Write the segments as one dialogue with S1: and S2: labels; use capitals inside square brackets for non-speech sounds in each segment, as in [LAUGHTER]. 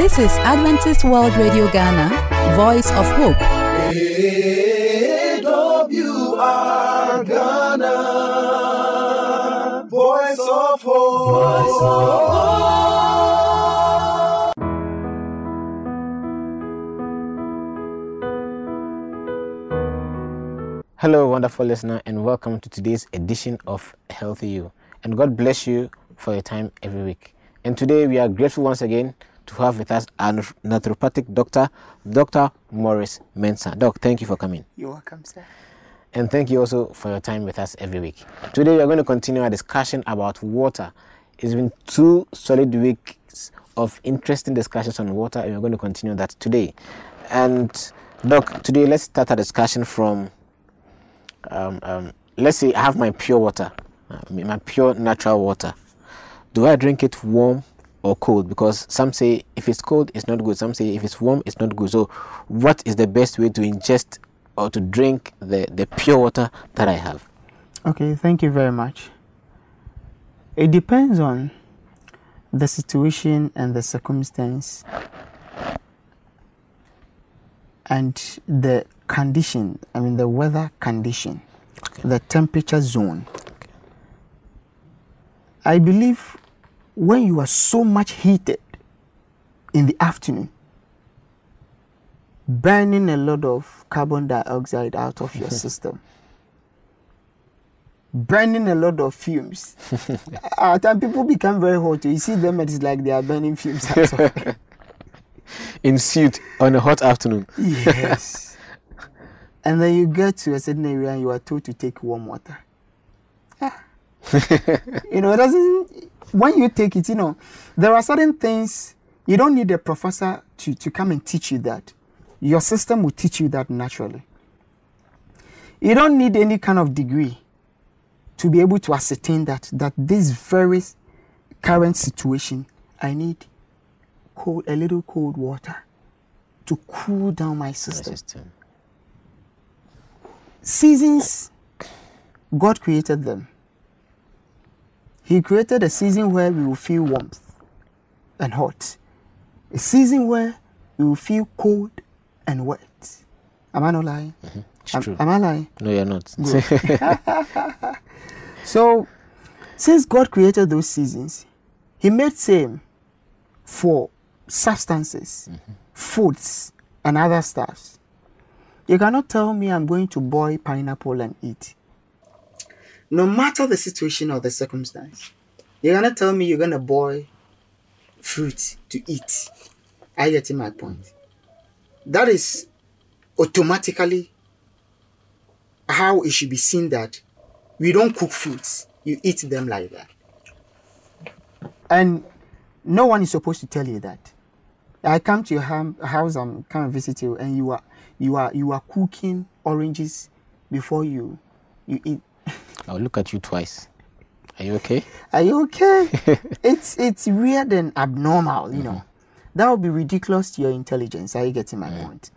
S1: This is Adventist World Radio Ghana, Voice of Hope.
S2: AWR Ghana, Voice of Hope.
S3: Hello, wonderful listener, and welcome to today's edition of Healthy You. And God bless you for your time every week. And today we are grateful once again to have with us our naturopathic doctor, Dr. Morris Mensah. Doc, thank you for coming.
S4: You're welcome, sir.
S3: And thank you also for your time with us every week. Today we are going to continue our discussion about water. It's been two solid weeks of interesting discussions on water, and we're going to continue that today. And Doc, today let's start our discussion from um, um, let's say I have my pure water, uh, my pure natural water. Do I drink it warm or cold? Because some say if it's cold, it's not good. Some say if it's warm, it's not good. So, what is the best way to ingest or to drink the, the pure water that I have?
S4: Okay, thank you very much. It depends on the situation and the circumstance and the condition, I mean, the weather condition, the temperature zone. I believe when you are so much heated in the afternoon, burning a lot of carbon dioxide out of your [LAUGHS] system, burning a lot of fumes. [LAUGHS] At times, people become very hot. You see them, it's like they are burning fumes. [LAUGHS]
S3: In suit on a hot afternoon.
S4: yes. and then you get to a certain area and you are told to take warm water. [LAUGHS] You know, it doesn't. When you take it, you know, there are certain things you don't need a professor to, to come and teach you that. Your system will teach you that naturally. You don't need any kind of degree to be able to ascertain that that this very current situation, I need cold, a little cold water to cool down my system.
S3: System.
S4: Seasons, God created them. He created a season where we will feel warmth and hot, a season where we will feel cold and wet. Am I not lying? Mm-hmm.
S3: It's
S4: Am,
S3: true.
S4: am I lying?
S3: no, you're not. [LAUGHS]
S4: So, since God created those seasons, He made same for substances, mm-hmm. foods, and other stuffs. You cannot tell me I'm going to boil pineapple and eat. No matter the situation or the circumstance, You're gonna tell me you're to boil fruit to eat. Are you getting my point? That is automatically how it should be seen that we don't cook fruits, you eat them like that. And no one is supposed to tell you that. I come to your house, I'm come and visit you, and you are you are you are cooking oranges before you you eat.
S3: I'll look at you twice. Are you okay?
S4: Are you okay? [LAUGHS] it's it's weird and abnormal, you know. That would be ridiculous to your intelligence. Are you getting my point?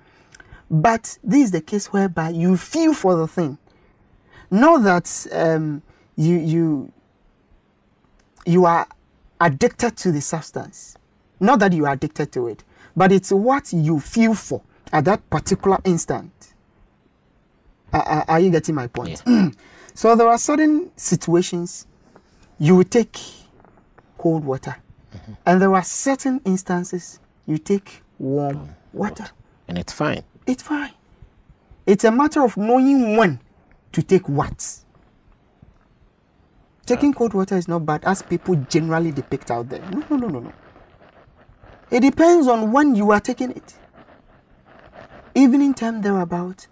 S4: But this is the case whereby you feel for the thing. Not that um, you you you are addicted to the substance. Not that you are addicted to it, but it's what you feel for at that particular instant. Are- Are, are you getting my point? [CLEARS THROAT] so there are certain situations you will take cold water, mm-hmm. and there are certain instances you take warm water.
S3: And it's fine.
S4: It's fine. It's a matter of knowing when to take what. Taking cold water is not bad as people generally depict out there. No, no, no, no, no. It depends on when you are taking it. Evening time thereabout,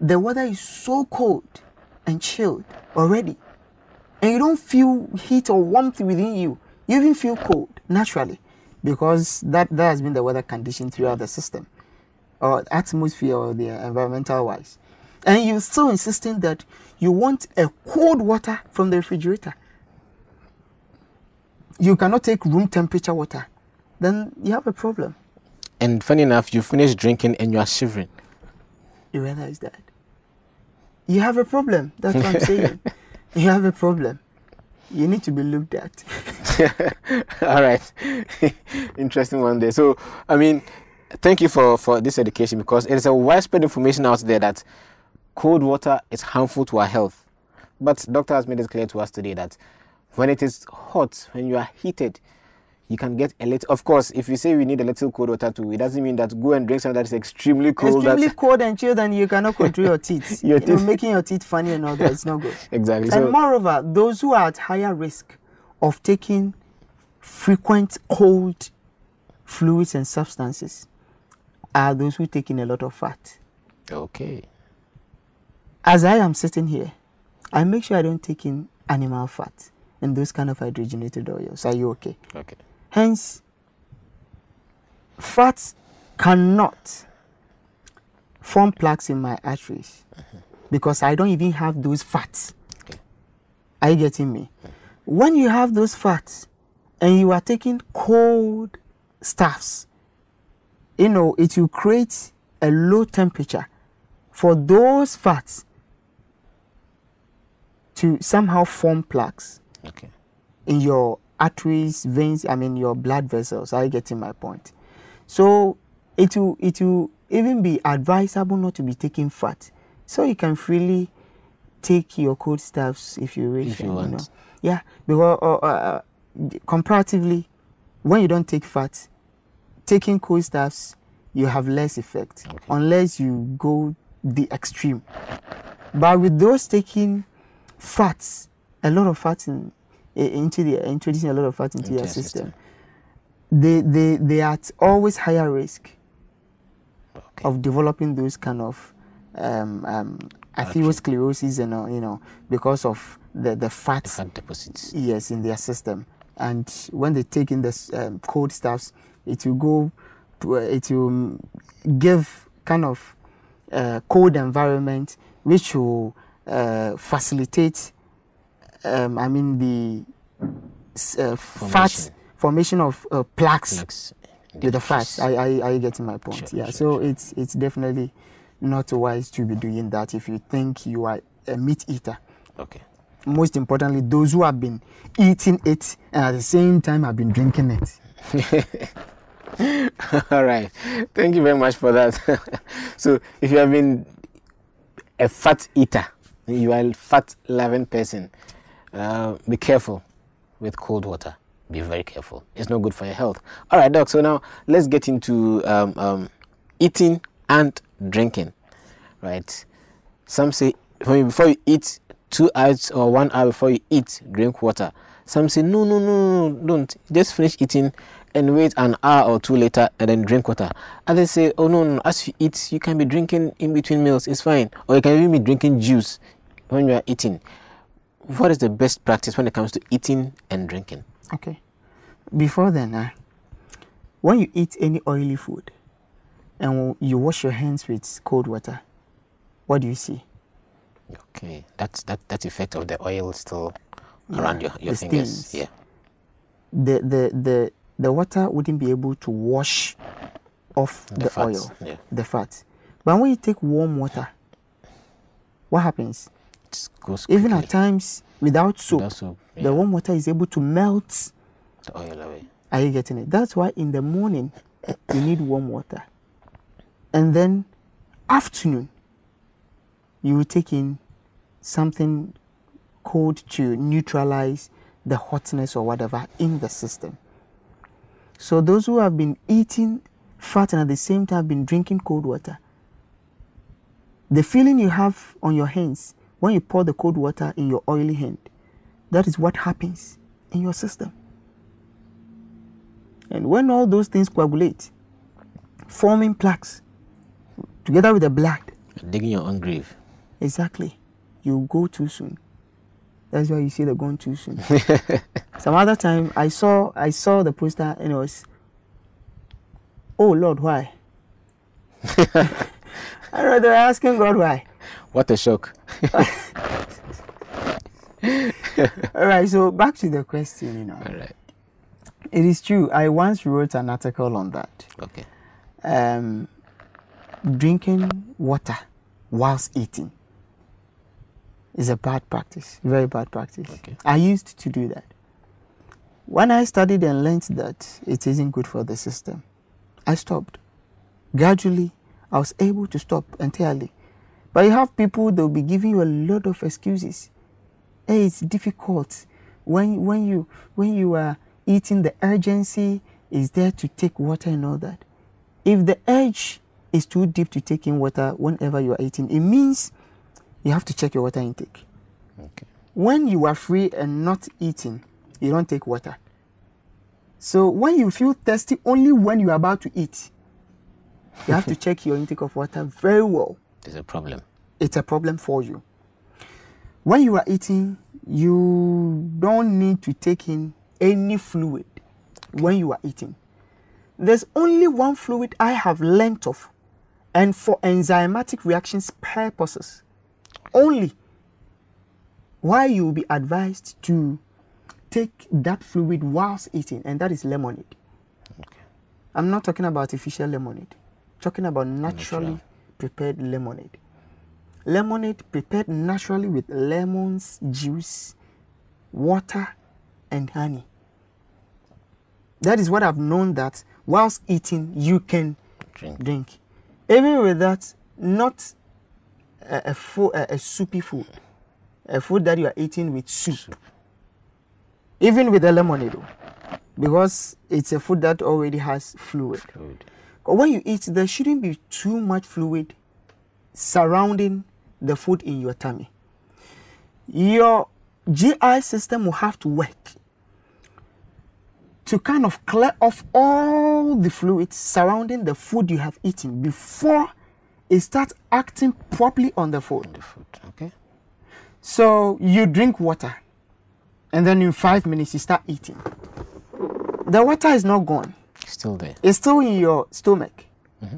S4: the weather is so cold and chilled already, and you don't feel heat or warmth within you. You even feel cold naturally because that, that has been the weather condition throughout the system or atmosphere or the environmental wise. And you're still insisting that you want a cold water from the refrigerator. You cannot take room temperature water. Then you have a problem.
S3: And funny enough, you finish drinking and you are shivering.
S4: You realize that? You have a problem. That's what I'm [LAUGHS] saying. you have a problem. You need to be looked at. [LAUGHS]
S3: All right. [LAUGHS] Interesting one there. So, I mean, thank you for, for this education because it is a widespread information out there that cold water is harmful to our health. But doctor has made it clear to us today that when it is hot, when you are heated, you can get a little. Of course, if you say we need a little cold water too, it doesn't mean that go and drink something that is extremely cold.
S4: Extremely cold and chilled, and you cannot control your teeth. [LAUGHS]
S3: Your teeth.
S4: making your teeth funny and all that. It's not good. [LAUGHS]
S3: exactly.
S4: And
S3: So,
S4: moreover, those who are at higher risk of taking frequent cold fluids and substances are those who take in a lot of fat.
S3: okay.
S4: As I am sitting here, I make sure I don't take in animal fat and those kind of hydrogenated oils. Are you okay?
S3: Okay.
S4: Hence, fats cannot form plaques in my arteries because I don't even have those fats.
S3: Okay.
S4: Are you getting me? When you have those fats and you are taking cold stuffs, you know, it will create a low temperature for those fats to somehow form plaques
S3: Okay.
S4: in your arteries, veins, I mean your blood vessels. Are you getting my point? So it will it will even be advisable not to be taking fat. So you can freely take your cold stuffs if you wish.
S3: If you
S4: and,
S3: want.
S4: know. Yeah, because uh, uh, comparatively, when you don't take fat, taking cold stuffs, you have less effect
S3: Okay.
S4: unless you go the extreme. But with those taking fats, a lot of fat in, into the introducing a lot of fat into,
S3: Into
S4: your system,
S3: system.
S4: they they they are at always higher risk
S3: Okay.
S4: of developing those kind of um, um, atherosclerosis and uh, you know because of the the fat
S3: Fat deposits.
S4: yes in their system and when they take in the um, cold stuffs it will go to, uh, it will give kind of uh, cold environment which will uh, facilitate um, i mean the uh, fat
S3: Formation.
S4: of uh, plaques
S3: Plaques.
S4: with the fat. I, I, are you getting my point?
S3: Sure,
S4: yeah.
S3: sure,
S4: so it's it's definitely not wise to be doing that if you think you are a meat eater.
S3: Okay.
S4: Most importantly, those who have been eating it and at the same time have been drinking it. [LAUGHS]
S3: All right. Thank you very much for that. [LAUGHS] so, if you have been a fat eater, you are a fat loving person, uh, be careful with cold water. Be very careful. It's not good for your health. All right, doc. So now let's get into um, um, eating and drinking. Right. Some say before you eat, two hours or one hour before you eat, drink water. Some say no, no, no, no, don't. Just finish eating and wait an hour or two later and then drink water. Others say, oh no, no, as you eat, you can be drinking in between meals. It's fine, or you can even be drinking juice when you are eating. What is the best practice when it comes to eating and drinking?
S4: Okay. Before then, uh, when you eat any oily food and you wash your hands with cold water, what do you see?
S3: Okay, that's that that effect of the oil still around your, your fingers.
S4: stains.
S3: Yeah.
S4: The the the the water wouldn't be able to wash off
S3: The
S4: the,
S3: fats,
S4: oil,
S3: yeah.
S4: the fat. But when you take warm water, what happens? Even at times without soap,
S3: Without soap,
S4: the warm water is able to melt.
S3: the oil away.
S4: Are you getting it? That's why in the morning you need warm water, and then afternoon you will take in something cold to neutralize the hotness or whatever in the system. So those who have been eating fat and at the same time been drinking cold water, the feeling you have on your hands when you pour the cold water in your oily hand, that is what happens in your system. And when all those things coagulate, forming plaques together with the blood,
S3: Digging your own grave.
S4: exactly, you go too soon. That's why you see the going too soon. [LAUGHS] Some other time I saw I saw the poster and it was Oh Lord, why? [LAUGHS] [LAUGHS] I don't know, they were asking God why.
S3: What a shock. [LAUGHS]
S4: Alright, so back to the question, you know.
S3: All right.
S4: It is true. I once wrote an article on that.
S3: Okay.
S4: um, drinking water whilst eating is a bad practice, very bad practice.
S3: Okay.
S4: I used to do that. When I studied and learned that it isn't good for the system, I stopped. Gradually, I was able to stop entirely. But you have people that will be giving you a lot of excuses. Hey, it's difficult when when you when you are eating. The urgency is there to take water and all that. If the urge is too deep to take in water whenever you are eating, it means you have to check your water intake.
S3: Okay.
S4: When you are free and not eating, you don't take water. So when you feel thirsty only when you are about to eat, you have to [LAUGHS] check your intake of water very well.
S3: There's a problem.
S4: It's a problem for you. When you are eating, you don't need to take in any fluid when you are eating. There's only one fluid I have learnt of, and for enzymatic reactions purposes only. Why you will be advised to take that fluid whilst eating, and that is lemonade. I'm not talking about artificial lemonade, talking about naturally
S3: Natural.
S4: prepared lemonade. Lemonade prepared naturally with lemons, juice, water, and honey. That is what I've known that whilst eating you can
S3: Drink.
S4: drink. Even with that, not a, a, a, a soupy food, a food that you are eating with soup. Even with the lemonade, because it's a food that already has fluid.
S3: Fluid.
S4: When you eat, there shouldn't be too much fluid surrounding the food in your tummy. Your GI system will have to work to kind of clear off all the fluids surrounding the food you have eaten before it starts acting properly on the food.
S3: The food. Okay.
S4: So you drink water, and then in five minutes you start eating. The water is not gone
S3: Still there.
S4: it's still in your stomach.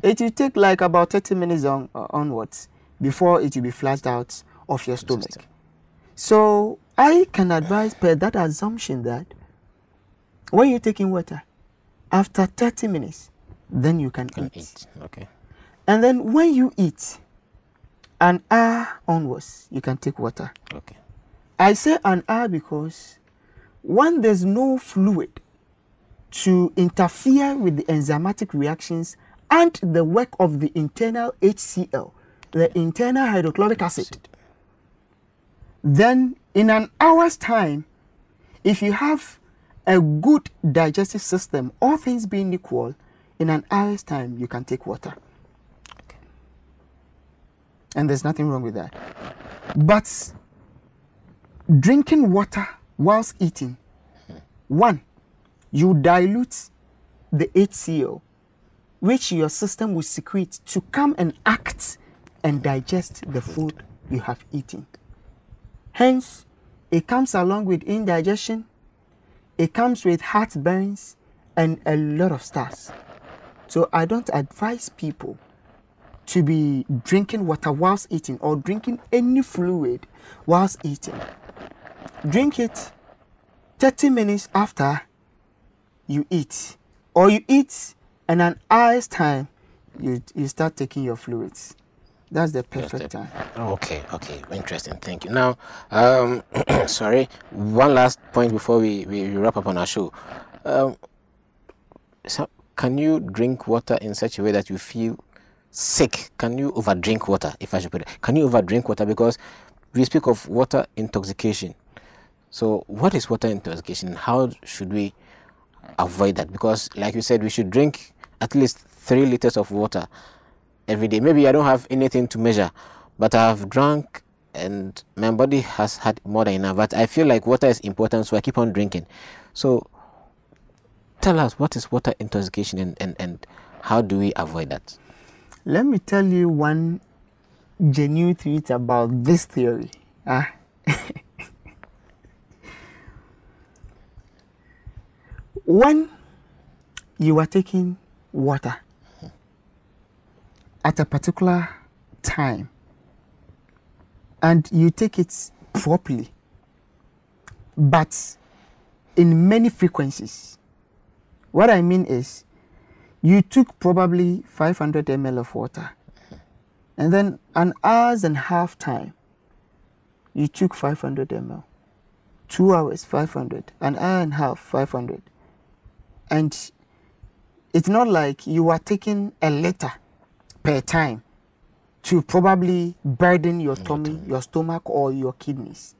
S4: It will take like about 30 minutes on, uh, onwards before it will be flushed out of your stomach. So I can advise per that assumption that when you're taking water, after 30 minutes, then you can
S3: Can
S4: eat.
S3: eat. Okay.
S4: And then when you eat, an hour onwards, you can take water.
S3: Okay.
S4: I say an hour because when there's no fluid to interfere with the enzymatic reactions and the work of the internal HCl, the internal hydrochloric acid, then in an hour's time, if you have a good digestive system, all things being equal, in an hour's time, you can take water. And there's nothing wrong with that. But drinking water whilst eating, hmm. one, you dilute the HCl, which your system will secrete to come and act and digest the food you have eaten. Hence, it comes along with indigestion, it comes with heartburns, and a lot of stuff. So I don't advise people to be drinking water whilst eating or drinking any fluid whilst eating. Drink it 30 minutes after you eat, or you eat and an hour's time you, you start taking your fluids. That's the perfect time.
S3: Okay, okay, interesting. Thank you. Now, um, [CLEARS THROAT] sorry, one last point before we, we, wrap up on our show. Um, so can you drink water in such a way that you feel sick? Can you overdrink water, if I should put it? Can you overdrink water? Because we speak of water intoxication. So, what is water intoxication? How should we avoid that? Because, like you said, we should drink at least three liters of water every day. Maybe I don't have anything to measure, but I've drunk and my body has had more than enough. But I feel like water is important, so I keep on drinking. So tell us what is water intoxication and, and, and how do we avoid that?
S4: Let me tell you one genuine truth about this theory. Ah. [LAUGHS] when you are taking water at a particular time and you take it properly, but in many frequencies, what I mean is you took probably 500 ml of water and then an hours and half time you took 500 ml two hours 500 an hour and a half 500 and it's not like you are taking a liter per time to probably burden your tummy your stomach or your kidneys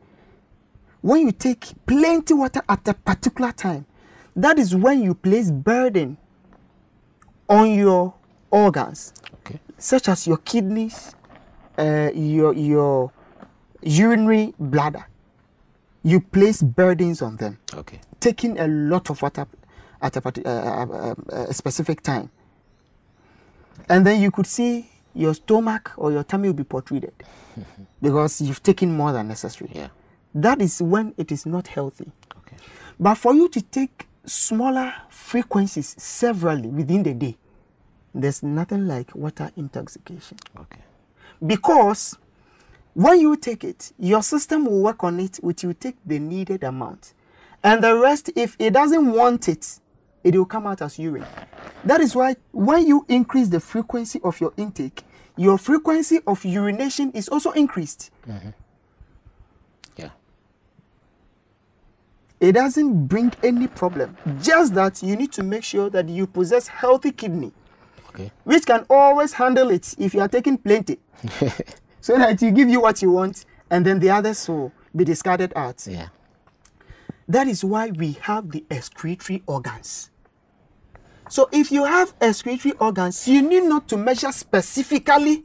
S4: when you take plenty water at a particular time that is when you place burden on your organs
S3: Okay.
S4: such as your kidneys, uh, your your urinary bladder. You place burdens on them,
S3: Okay.
S4: taking a lot of water at a, uh, uh, uh, a specific time, and then you could see your stomach or your tummy will be protruded [LAUGHS] because you've taken more than necessary.
S3: Yeah.
S4: That is when it is not healthy.
S3: Okay.
S4: But for you to take smaller frequencies severally within the day, there's nothing like water intoxication.
S3: Okay.
S4: Because when you take it, your system will work on it which you take the needed amount. And the rest, if it doesn't want it, it will come out as urine. That is why when you increase the frequency of your intake, your frequency of urination is also increased. Mm-hmm.
S3: Yeah.
S4: It doesn't bring any problem. Just that you need to make sure that you possess healthy kidney,
S3: Okay.
S4: which can always handle it if you are taking plenty. [LAUGHS] so that you give you what you want and then the others will be discarded out.
S3: Yeah.
S4: That is why we have the excretory organs. So if you have excretory organs, you need not to measure specifically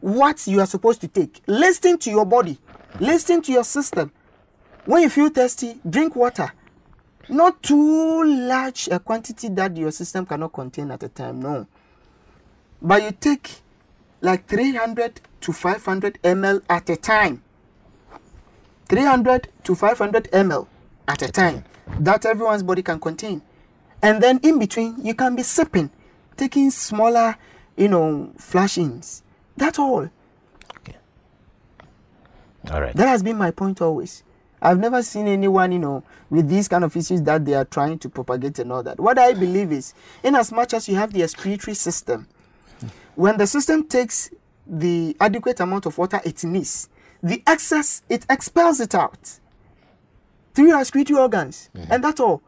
S4: what you are supposed to take. Listen to your body, listen to your system. When you feel thirsty, drink water. Not too large a quantity that your system cannot contain at a time, no. But you take like 300 to 500 ml at a time. 300 to 500 ml at a time that everyone's body can contain. And then in between, you can be sipping, taking smaller, you know, flashings. That's all.
S3: Okay. All right.
S4: That has been my point always. I've never seen anyone, you know, with these kind of issues that they are trying to propagate and all that. What I believe is, in as much as you have the excretory system, when the system takes the adequate amount of water it needs, the excess it expels it out through your excretory organs, mm-hmm. and that's all.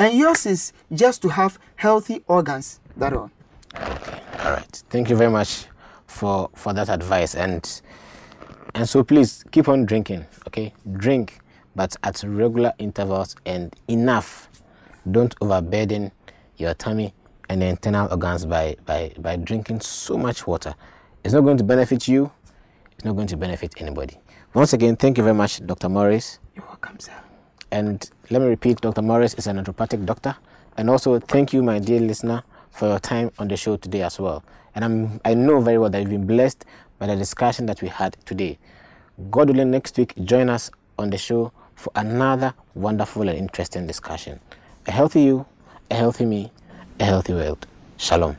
S4: And yours is just to have healthy organs. That all.
S3: All right. Thank you very much for for that advice and and so please keep on drinking, okay? Drink but at regular intervals and enough. Don't overburden your tummy and the internal organs by by by drinking so much water. It's not going to benefit you. It's not going to benefit anybody. Once again, thank you very much, Dr. Morris.
S4: You're welcome, sir.
S3: And let me repeat, Dr. Morris is an naturopathic doctor. And also, thank you, my dear listener, for your time on the show today as well. And I'm, I know very well that you've been blessed by the discussion that we had today. God willing, next week, join us on the show for another wonderful and interesting discussion. A healthy you, a healthy me, a healthy world. Shalom.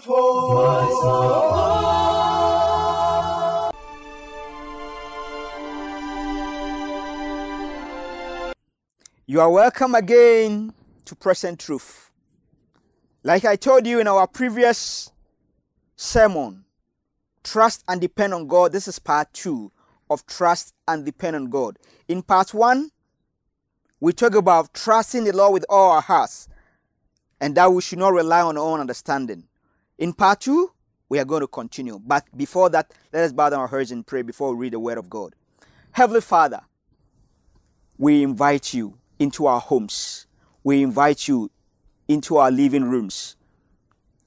S2: Of hope.
S5: You are welcome again to Present Truth. Like I told you in our previous sermon, trust and depend on God. This is part two of trust and depend on God. In part one, we talk about trusting the Lord with all our hearts and that we should not rely on our own understanding. In part two, we are going to continue. But before that, let us bow down our heads and pray before we read the Word of God. Heavenly Father, we invite you into our homes. We invite you into our living rooms.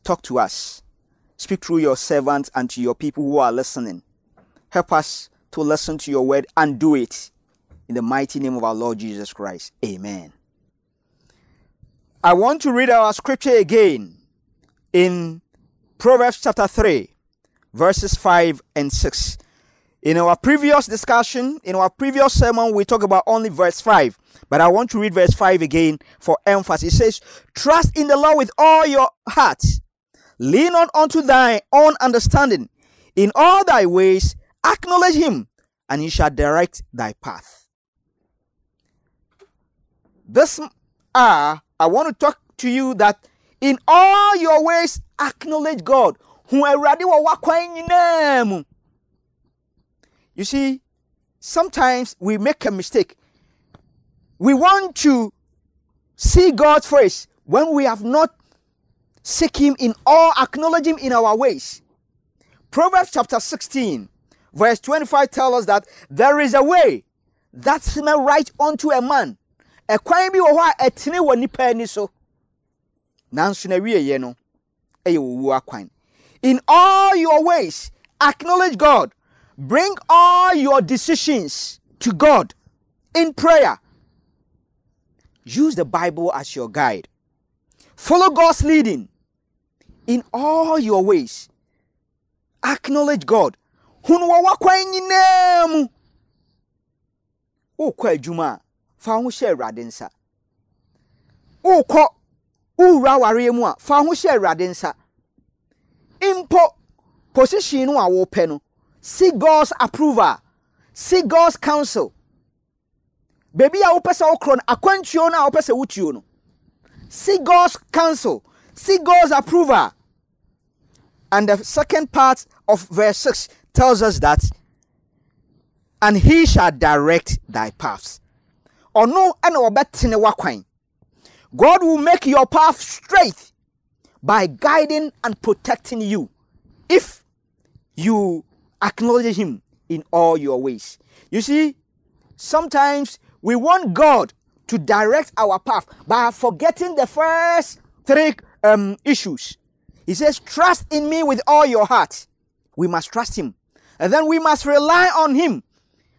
S5: Talk to us. Speak through your servants and to your people who are listening. Help us to listen to your word and do it. In the mighty name of our Lord Jesus Christ. Amen. I want to read our scripture again in Proverbs chapter 3, verses 5 and 6. In our previous discussion, in our previous sermon, we talked about only verse 5. But I want to read verse 5 again for emphasis. It says, Trust in the Lord with all your heart. Lean not unto thy own understanding. In all thy ways, acknowledge him, and he shall direct thy path. This hour, I want to talk to you that In all your ways, acknowledge God. You see, sometimes we make a mistake. We want to see God's face when we have not seek Him in all, acknowledge Him in our ways. Proverbs chapter 16, verse 25 tells us that there is a way that seemeth right unto a man. A ani so. Nanso na wieɛ no, akwan. In all your ways, acknowledge God. Bring all your decisions to God in prayer. Use the Bible as your guide. Follow God's leading in all your ways. Acknowledge God. Mu. Adwuma fa ho nsa. Wowura awareɛ mu a, fa ho hyɛ Awurade nsa. Mpo, position no a wopɛ no, seek God's approval. Seek God's counsel. Baabi a wopɛ sɛ wokorɔ no, akwantuo no a wopɛ sɛ wotuo no. Seek God's counsel. Seek God's approval. And the second part of verse 6 tells us that, and he shall direct thy paths. Ɔno ɛna ɔbɛtene w'akwan. God will make your path straight by guiding and protecting you if you acknowledge him in all your ways. You see, sometimes we want God to direct our path by forgetting the first three um, issues. He says, Trust in me with all your heart. We must trust him. And then we must rely on him,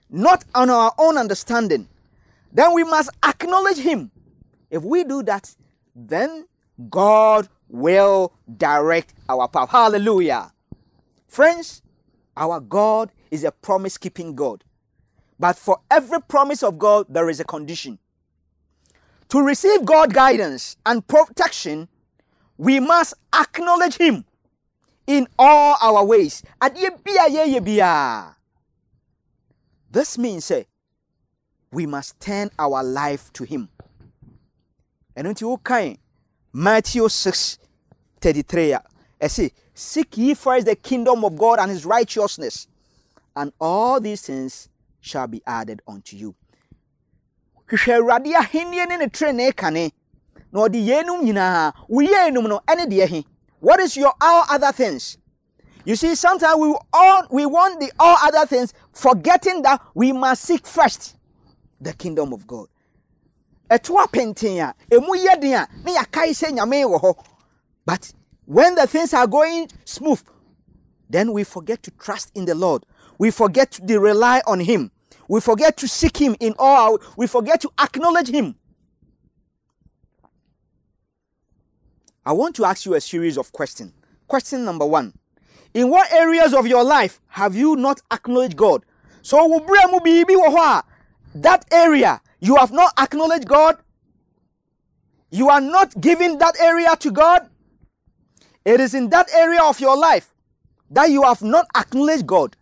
S5: not on our own understanding. Then we must acknowledge him. If we do that, then God will direct our path. Hallelujah. Friends, our God is a promise keeping God. But for every promise of God, there is a condition. To receive God guidance and protection, we must acknowledge Him in all our ways. This means say, we must turn our life to Him. And until wokan Matthew 6 33 a ɛse seek ye first the kingdom of God and his righteousness and all these things shall be added unto you. hwehwɛ awurade ahenni ne ne trenee kane na ɔde yeinom nyinaa woyɛ enum no ɛne deɛ he what is your all other things? You see sometimes we all we want the all other things forgetting that we must seek first the kingdom of god a emu yɛ a ne yɛakae sɛ nyame wɔ hɔ. But when the things are going smooth then we forget to trust in the lord. We forget to rely on him. We forget to seek him in all our, we forget to acknowledge him. I want to ask you a series of questions. Question number one. In what areas of your life have you not acknowledged god? So that area you have not acknowledged god you are not giving that area to god it is in that area of your life that you have not acknowledged god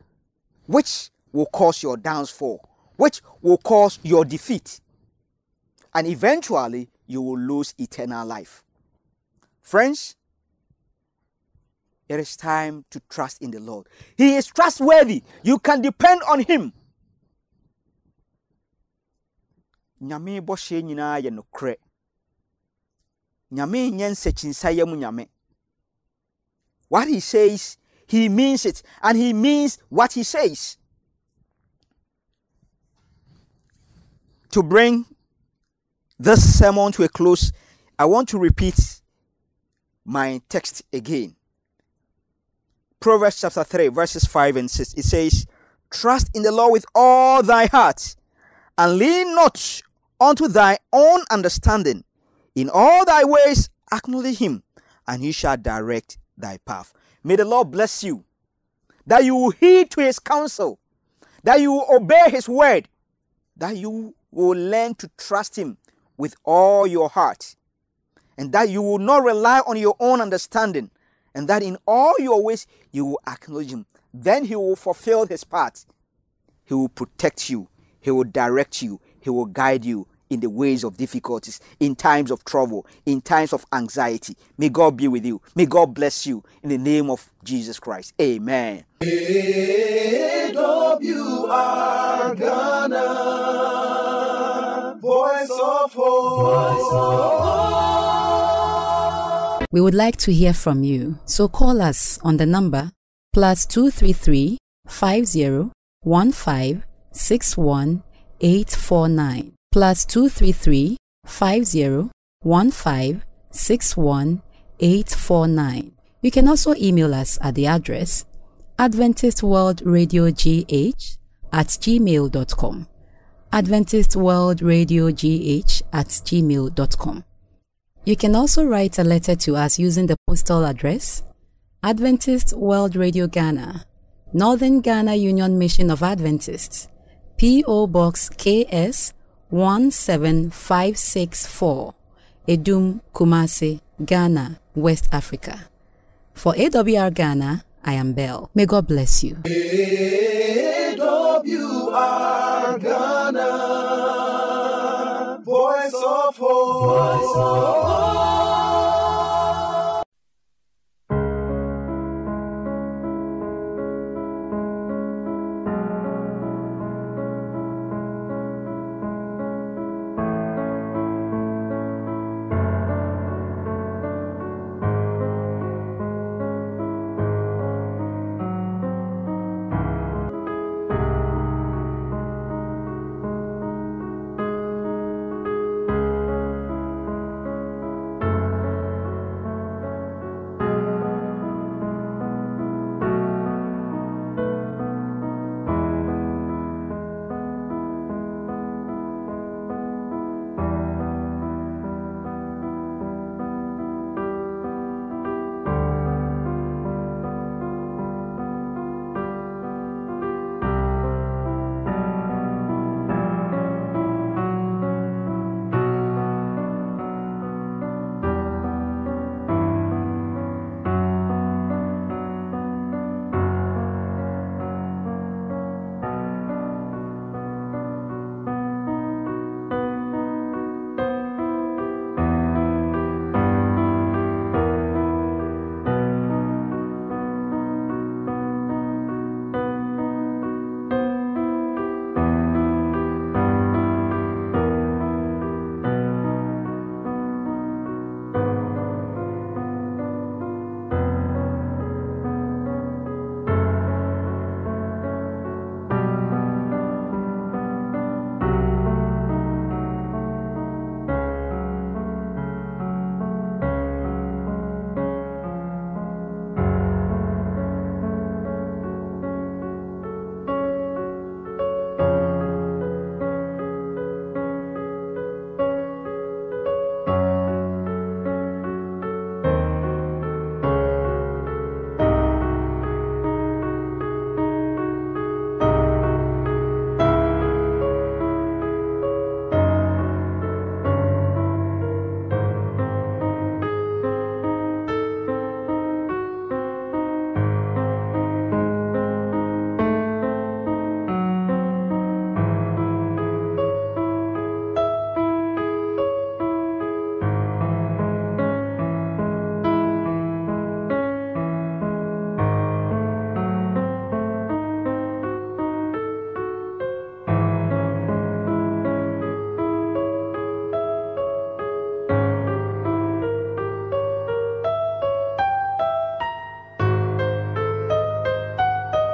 S5: which will cause your downfall, which will cause your defeat. And eventually, you will lose eternal life. Friends, it is time to trust in the Lord. He is trustworthy. You can depend on Him. Nyame bɔhyɛ nyinaa yɛ nokorɛ. Nyame nyɛ nsɛkyinsayɛ mu nyame. What he says, he means it, and he means what he says. to bring this sermon to a close, I want to repeat my text again. Proverbs chapter 3, verses 5 and 6. It says, Trust in the Lord with all thy heart, and lean not unto thy own understanding. In all thy ways acknowledge him, and he shall direct thy path. May the Lord bless you, that you will heed to his counsel, that you will obey his word, that you will learn to trust Him with all your heart, and that you will not rely on your own understanding, and that in all your ways you will acknowledge Him. Then He will fulfill His part. He will protect you, He will direct you, He will guide you in the ways of difficulties, in times of trouble, in times of anxiety. May God be with you. May God bless you in the name of Jesus Christ. Amen.
S2: AWR Ghana, Voice of Hope.
S1: We would like to hear from you, so call us on the number plus 233 50 15 61 849 plus 233 50 15 61 849. You can also email us at the address Adventist World Radio GH at gmail.com. Adventist World Radio GH at gmail.com. You can also write a letter to us using the postal address Adventist World Radio Ghana, Northern Ghana Union Mission of Adventists, P.O. Box KS 17564, Adum, Kumasi, Ghana, West Africa. For AWR Ghana, I am Bell. May God bless you.
S2: AWR Ghana, Voice of Hope. Voice of Hope.